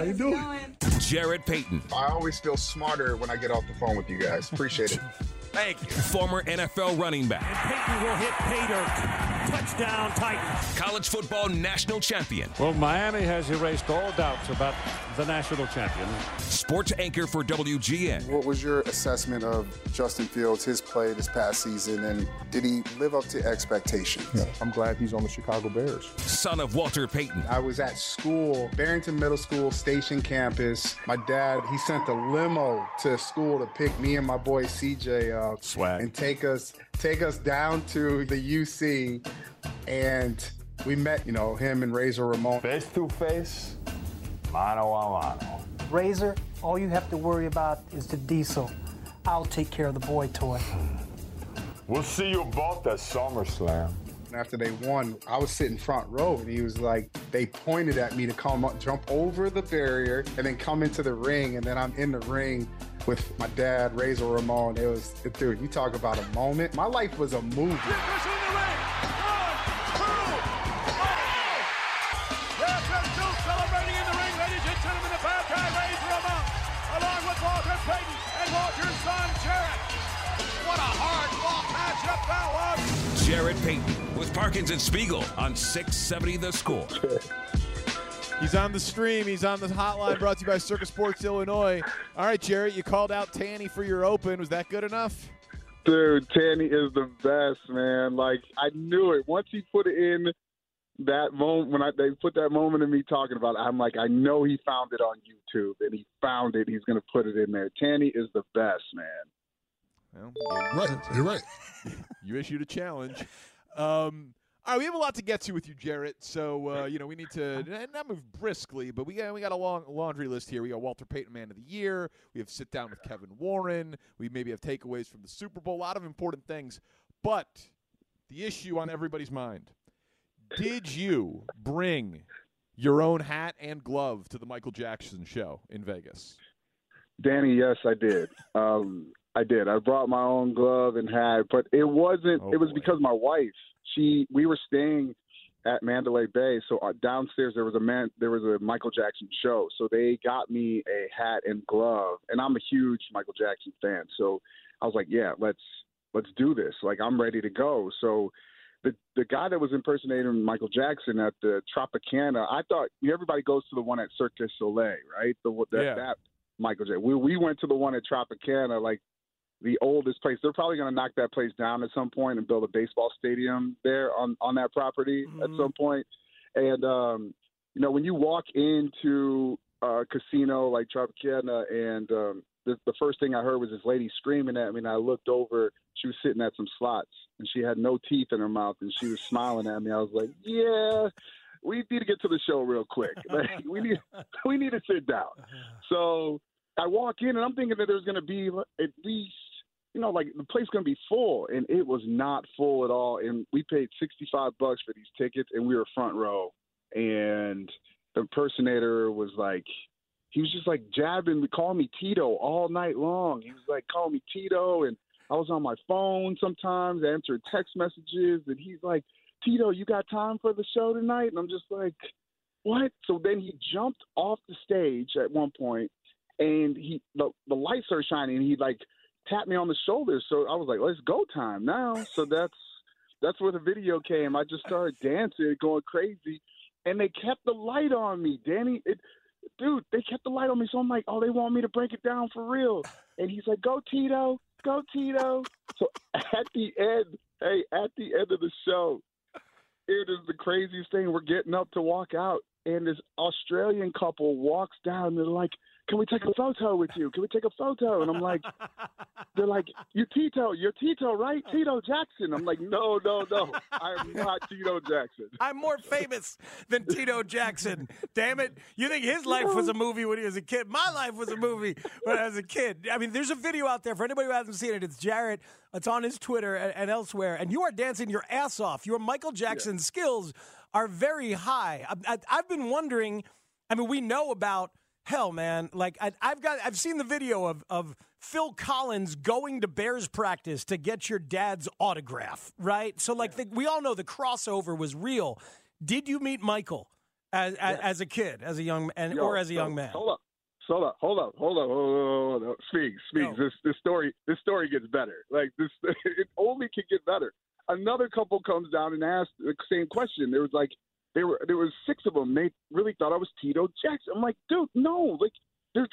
How you doing? Hey, How you doing? Jarrett Payton. I always feel smarter when I get off the phone with you guys. Appreciate it. Thank you. Former NFL running back. And Payton will hit Pater. Touchdown, Titans. College football national champion. Well, Miami has erased all doubts about the national champion. Sports anchor for WGN. What was your assessment of Justin Fields, his play this past season, and did he live up to expectations? Yeah, I'm glad he's on the Chicago Bears. Son of Walter Payton. I was at school, Barrington Middle School, Station Campus. My dad, he sent a limo to school to pick me and my boy CJ up. Swag. And take us take us down to the UC and we met, you know, him and Razor Ramon. Face to face, mano a mano. Razor, all you have to worry about is the diesel. I'll take care of the boy toy. We'll see you both at SummerSlam. After they won, I was sitting front row, and he was like, they pointed at me to come up, jump over the barrier, and then come into the ring, and then I'm in the ring with my dad, Razor Ramon. It was, dude, you talk about a moment. My life was a movie. Celebrating in the ring, ladies and gentlemen, the bad guy Razor Ramon, along with Walter Payton and Walter's son Jarrett. What a hard fought matchup that was. Jarrett Payton with Parkins and Spiegel on 670 The Score. He's on the stream. He's on the hotline brought to you by Circa Sports Illinois. All right, Jarrett, you called out Tanny for your open. Was that good enough? Dude, Tanny is the best, man. Like I knew it. Once he put it in that moment when I they put that moment of me talking about it, I'm like, I know he found it on YouTube and he found it. He's gonna put it in there. Tanny is the best, man. Well, you, Right, you're right. you issued a challenge. Um, all right, we have a lot to get to with you, Jarrett. So uh, you know we need to not move briskly, but we got we got a long laundry list here. We got Walter Payton Man of the Year. We have sit down with Kevin Warren. We maybe have takeaways from the Super Bowl. A lot of important things, but the issue on everybody's mind: Did you bring your own hat and glove to the Michael Jackson show in Vegas? Danny, yes, I did. Um, I did. I brought my own glove and hat, but it wasn't. Oh, it was boy. because my wife. She. We were staying at Mandalay Bay, so uh, downstairs there was a man. There was a Michael Jackson show, so they got me a hat and glove, and I'm a huge Michael Jackson fan. So I was like, yeah, let's let's do this. Like I'm ready to go. So. The, the guy that was impersonating Michael Jackson at the Tropicana, I thought everybody goes to the one at Cirque du Soleil, right? The that, Yeah. that Michael Jackson. We we went to the one at Tropicana, like the oldest place. They're probably going to knock that place down at some point and build a baseball stadium there on on that property at some point. And um, you know, when you walk into a casino like Tropicana, and um, the, the first thing I heard was this lady screaming at me, and I looked over. She was sitting at some slots, and she had no teeth in her mouth, and she was smiling at me. I was like, "Yeah, we need to get to the show real quick. Like, we need we need to sit down." So I walk in, and I'm thinking that there's going to be at least you know, like the place to be full, and it was not full at all. And we paid 65 bucks for these tickets, and we were front row. And the impersonator was like, he was just like jabbing, calling me Tito all night long. He was like call me Tito, and I was on my phone sometimes, answering text messages, and he's like, Tito, you got time for the show tonight? And I'm just like, what? So then he jumped off the stage at one point, and he the, the lights are shining, and he like tapped me on the shoulder. So I was like, let's go time now. So that's that's where the video came. I just started dancing, going crazy, and they kept the light on me, Danny. It, dude, they kept the light on me. So I'm like, oh, they want me to break it down for real. And he's like, go Tito, go Tito. So at the end, hey, at the end of the show, it is the craziest thing. We're getting up to walk out, and this Australian couple walks down. And They're like, "Can we take a photo with you? Can we take a photo?" And I'm like, "They're like, you're Tito, you're Tito, right? Tito Jackson." I'm like, "No, no, no, I am not Tito Jackson." I'm more famous than Tito Jackson. Damn it! You think his life was a movie when he was a kid? My life was a movie when I was a kid. I mean, there's a video out there for anybody who hasn't seen it. It's Jarrett. It's on his Twitter and, and elsewhere, and you are dancing your ass off. Your Michael Jackson skills are very high. I, I, I've been wondering. I mean, we know about hell, man. Like I, I've got, I've seen the video of of Phil Collins going to Bears practice to get your dad's autograph, right? So, like, the, we all know the crossover was real. Did you meet Michael as as, as a kid, as a young and Yo, or as a young man? Hold up. Hold up, hold up, hold up, hold up. Speaks, speaks. This this story this story gets better. Like this it only can get better. Another couple comes down and asks the same question. There was like there were there was six of them. They really thought I was Tito Jackson. I'm like, dude, no, like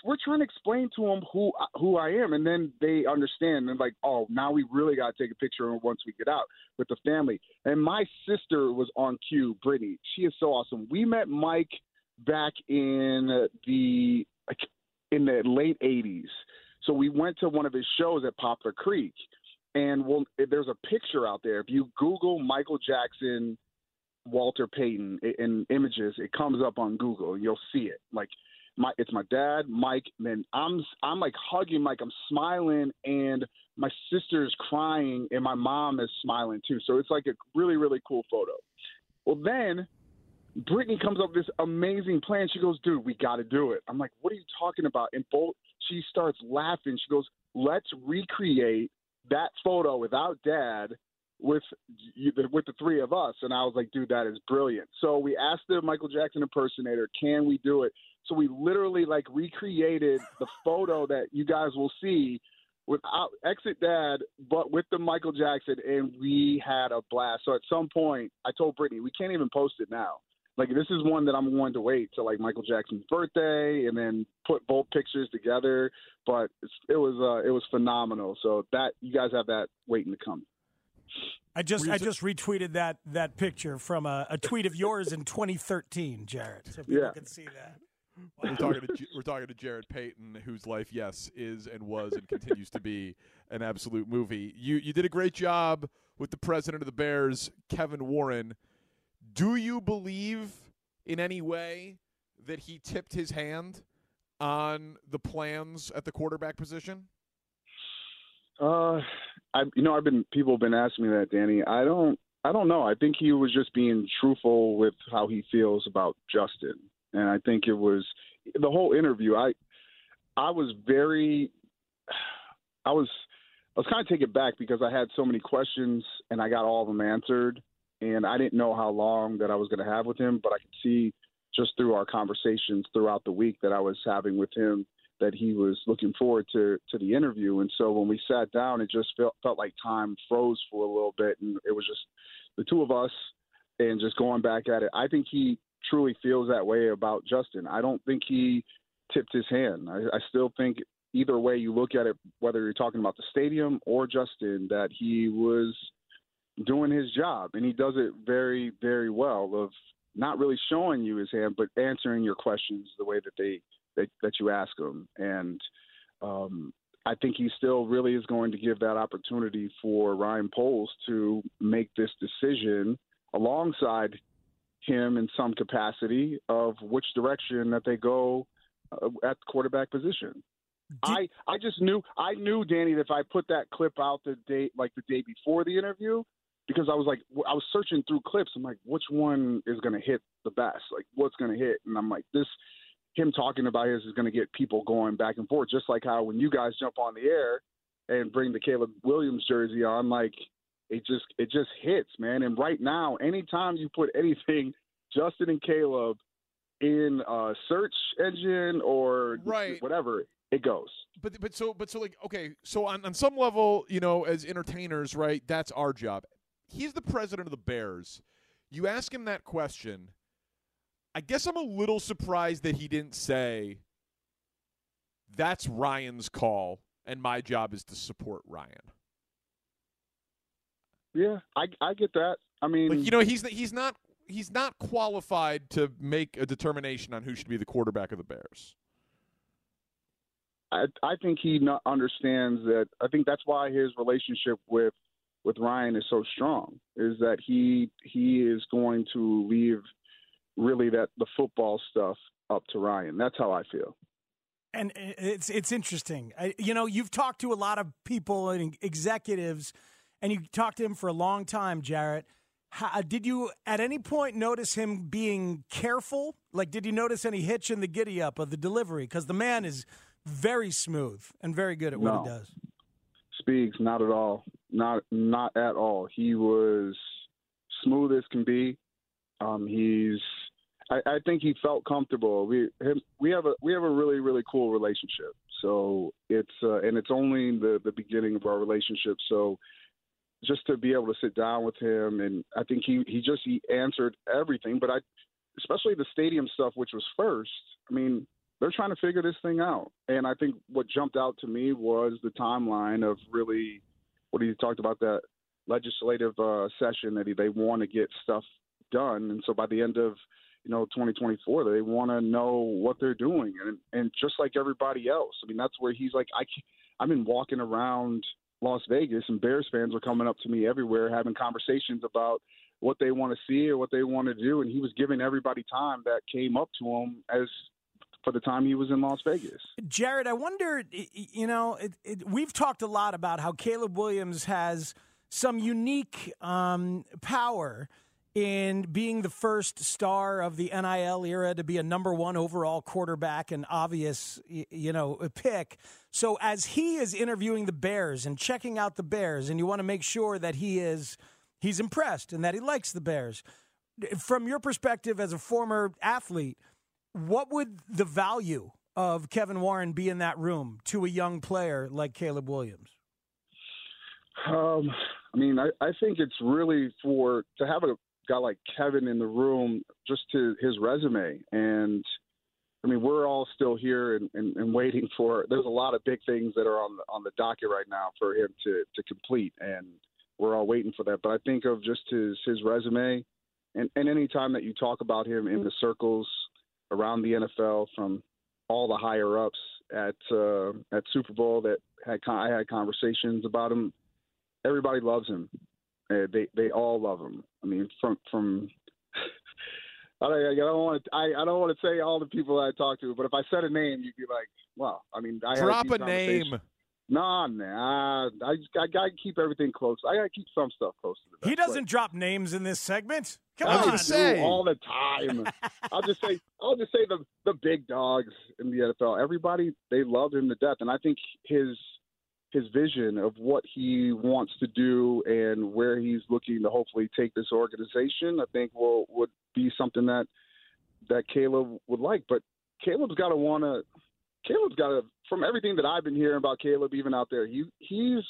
we're trying to explain to them who uh, who I am, and then they understand and like, oh, now we really got to take a picture once we get out with the family. And my sister was on cue, Brittany. She is so awesome. We met Mike back in the in the late '80s. So we went to one of his shows at Poplar Creek, and well, there's a picture out there. If you Google Michael Jackson, Walter Payton in images, it comes up on Google. You'll see it. Like my, it's my dad, Mike. Then I'm I'm like hugging Mike. I'm smiling, and my sister's crying, and my mom is smiling too. So it's like a really really cool photo. Well, then Brittany comes up with this amazing plan. She goes, "Dude, we got to do it." I'm like, "What are you talking about?" And both she starts laughing. She goes, "Let's recreate that photo without Dad with with the three of us." And I was like, "Dude, that is brilliant." So we asked the Michael Jackson impersonator, "Can we do it?" So we literally like recreated the photo that you guys will see without exit dad, but with the Michael Jackson, and we had a blast. So at some point, I told Brittany, we can't even post it now. Like this is one that I'm going to wait till like Michael Jackson's birthday, and then put both pictures together. But it was uh, it was phenomenal. So that you guys have that waiting to come. I just I just retweeted that that picture from a, a tweet of yours in 2013, Jarrett. So people Yeah. can see that. We're talking to we're talking to Jarrett Payton, whose life, yes, is and was and continues to be an absolute movie. You you did a great job with the president of the Bears, Kevin Warren. Do you believe in any way that he tipped his hand on the plans at the quarterback position? Uh, I you know I've been people have been asking me that, Danny. I don't I don't know. I think he was just being truthful with how he feels about Justin, and I think it was the whole interview. I I was very I was I was kind of taken back because I had so many questions and I got all of them answered, and I didn't know how long that I was going to have with him, but I could see just through our conversations throughout the week that I was having with him that he was looking forward to to the interview. And so when we sat down, it just felt felt like time froze for a little bit, and it was just the two of us and just going back at it. I think he truly feels that way about Justin. I don't think he tipped his hand. I, I still think either way you look at it, whether you're talking about the stadium or Justin, that he was doing his job, and he does it very, very well. Of not really showing you his hand, but answering your questions the way that they that, that you ask him. And um, I think he still really is going to give that opportunity for Ryan Poles to make this decision alongside him in some capacity of which direction that they go uh, at the quarterback position. I I just knew I knew Danny that if I put that clip out the day like the day before the interview because I was like, I was searching through clips. I'm like, which one is going to hit the best? Like, what's going to hit? And I'm like, this, him talking about his is going to get people going back and forth, just like how when you guys jump on the air and bring the Caleb Williams jersey on, like, it just it just hits, man. And right now, anytime you put anything Justin and Caleb in a search engine or Right. whatever, it goes. But but so but so like okay, so on on some level, you know, as entertainers, right? That's our job. He's the president of the Bears. You ask him that question. I guess I'm a little surprised that he didn't say that's Ryan's call and my job is to support Ryan. Yeah, I I get that. I mean, Like you know, he's he's not he's not qualified to make a determination on who should be the quarterback of the Bears. I I think he understands that. I think that's why his relationship with with Ryan is so strong. Is that he he is going to leave really that the football stuff up to Ryan. That's how I feel. And it's it's interesting. I, you know, you've talked to a lot of people and executives, and you talked to him for a long time, Jarrett. How, did you at any point notice him being careful? Like, did you notice any hitch in the giddy up of the delivery? Because the man is very smooth and very good at what No. he does. Speaks not at all. Not not at all. He was smooth as can be. Um, he's. I, I think he felt comfortable. We him, we have a we have a really really cool relationship. So it's uh, and it's only the the beginning of our relationship. So just to be able to sit down with him and I think he he just he answered everything. But I especially the stadium stuff, which was first. I mean, they're trying to figure this thing out. And I think what jumped out to me was the timeline of really what he talked about that legislative uh, session that he, they want to get stuff done. And so by the end of you know 2024, they want to know what they're doing. And and just like everybody else, I mean that's where he's like I I've been walking around Las Vegas and Bears fans were coming up to me everywhere having conversations about what they want to see or what they want to do and he was giving everybody time that came up to him as for the time he was in Las Vegas. Jarrett, I wonder, you know, it, it, we've talked a lot about how Caleb Williams has some unique um, power in being the first star of the NIL era to be a number one overall quarterback and obvious, you know, pick. So as he is interviewing the Bears and checking out the Bears, and you want to make sure that he is he's impressed and that he likes the Bears. From your perspective as a former athlete, what would the value of Kevin Warren be in that room to a young player like Caleb Williams? Um, I mean, I, I think it's really for to have a guy like Kevin in the room, just to his resume. And I mean, we're all still here and, and, and waiting for. There's a lot of big things that are on the on the docket right now for him to to complete, and we're all waiting for that. But I think of just his his resume, and and any time that you talk about him in the circles around the NFL, from all the higher ups at uh, at Super Bowl that had I had conversations about him everybody loves him. Uh, they they all love him. I mean, from from I don't, I don't want to I, I don't want to say all the people I talked to, but if I said a name, you'd be like, "Well, I mean, I Drop these a name. Nah, nah. I just, I gotta keep everything close. I gotta keep some stuff close to the vest. He doesn't drop names in this segment. Come I on. just do all the time. I'll just say I'll just say the the big dogs in the NFL. Everybody they love him to death, and I think his his vision of what he wants to do and where he's looking to hopefully take this organization, I think will would be something that that Caleb would like. But Caleb's got to want to. Caleb's got to. From everything that I've been hearing about Caleb, even out there, he he's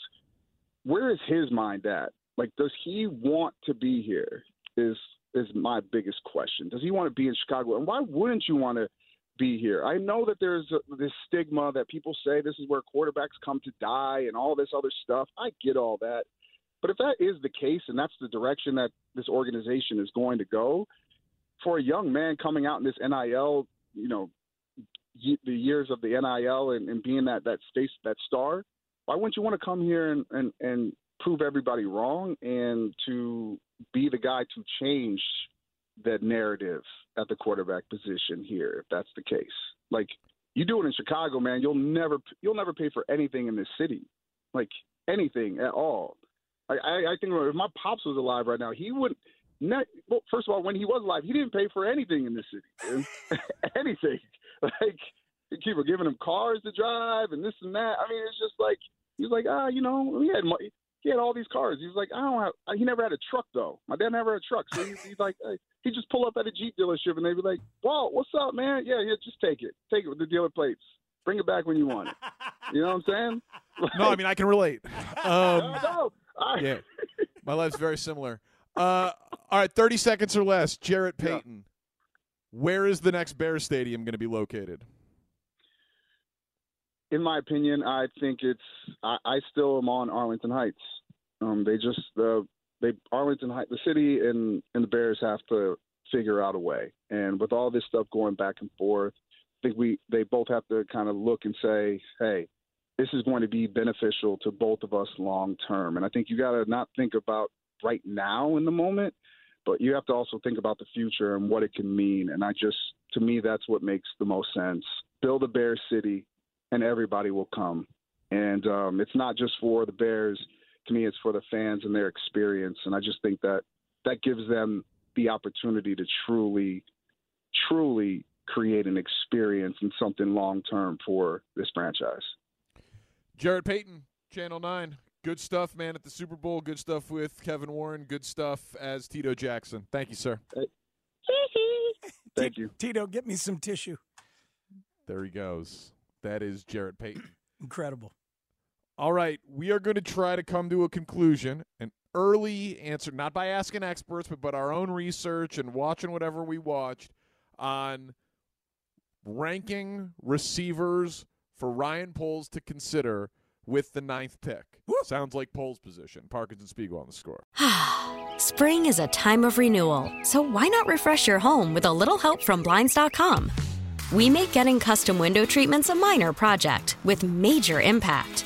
where is his mind at? Like, does he want to be here? Is is my biggest question. Does he want to be in Chicago? And why wouldn't you want to be here? I know that there's a, this stigma that people say this is where quarterbacks come to die and all this other stuff. I get all that. But if that is the case and that's the direction that this organization is going to go, for a young man coming out in this NIL, you know, y- the years of the NIL and, and being that that space that star, why wouldn't you want to come here and, and, and prove everybody wrong and to be the guy to change that narrative at the quarterback position here if that's the case. Like you do it in Chicago, man, you'll never you'll never pay for anything in this city. Like anything at all. I, I, I think if my pops was alive right now, he wouldn't. Not, well, first of all, when he was alive, he didn't pay for anything in this city. anything. Like people giving him cars to drive and this and that. I mean, it's just like he's like, ah, you know, he had money. He had all these cars. He was like, I don't have. He never had a truck though. My dad never had a truck, so he's, like, hey, he just pull up at a Jeep dealership and they'd be like, "Walt, what's up, man? Yeah, yeah, just take it, take it with the dealer plates. Bring it back when you want it." You know what I'm saying? no, I mean I can relate. Um, no, yeah, my life's very similar. Uh, all right, thirty seconds or less. Jarrett Payton. Where is the next Bears stadium going to be located? in my opinion, I think it's. I, I still am on Arlington Heights. Um, they just uh, they Arlington Heights, the city and and the Bears have to figure out a way. And with all this stuff going back and forth, I think we they both have to kind of look and say, hey, this is going to be beneficial to both of us long term. And I think you got to not think about right now in the moment, but you have to also think about the future and what it can mean. And I just, to me, that's what makes the most sense. Build a Bear City, and everybody will come. And um, it's not just for the Bears. To me, it's for the fans and their experience. And I just think that that gives them the opportunity to truly, truly create an experience and something long term for this franchise. Jarrett Payton, Channel 9. Good stuff, man, at the Super Bowl. Good stuff with Kevin Warren. Good stuff as Tito Jackson. Thank you, sir. Thank you. Tito, get me some tissue. There he goes. That is Jarrett Payton. Incredible. All right, we are going to try to come to a conclusion, an early answer, not by asking experts, but but our own research and watching whatever we watched on ranking receivers for Ryan Poles to consider with the ninth pick. Sounds like Poles' position. Parkins and Spiegel on the score. Spring is a time of renewal, so why not refresh your home with a little help from Blinds.com? We make getting custom window treatments a minor project with major impact.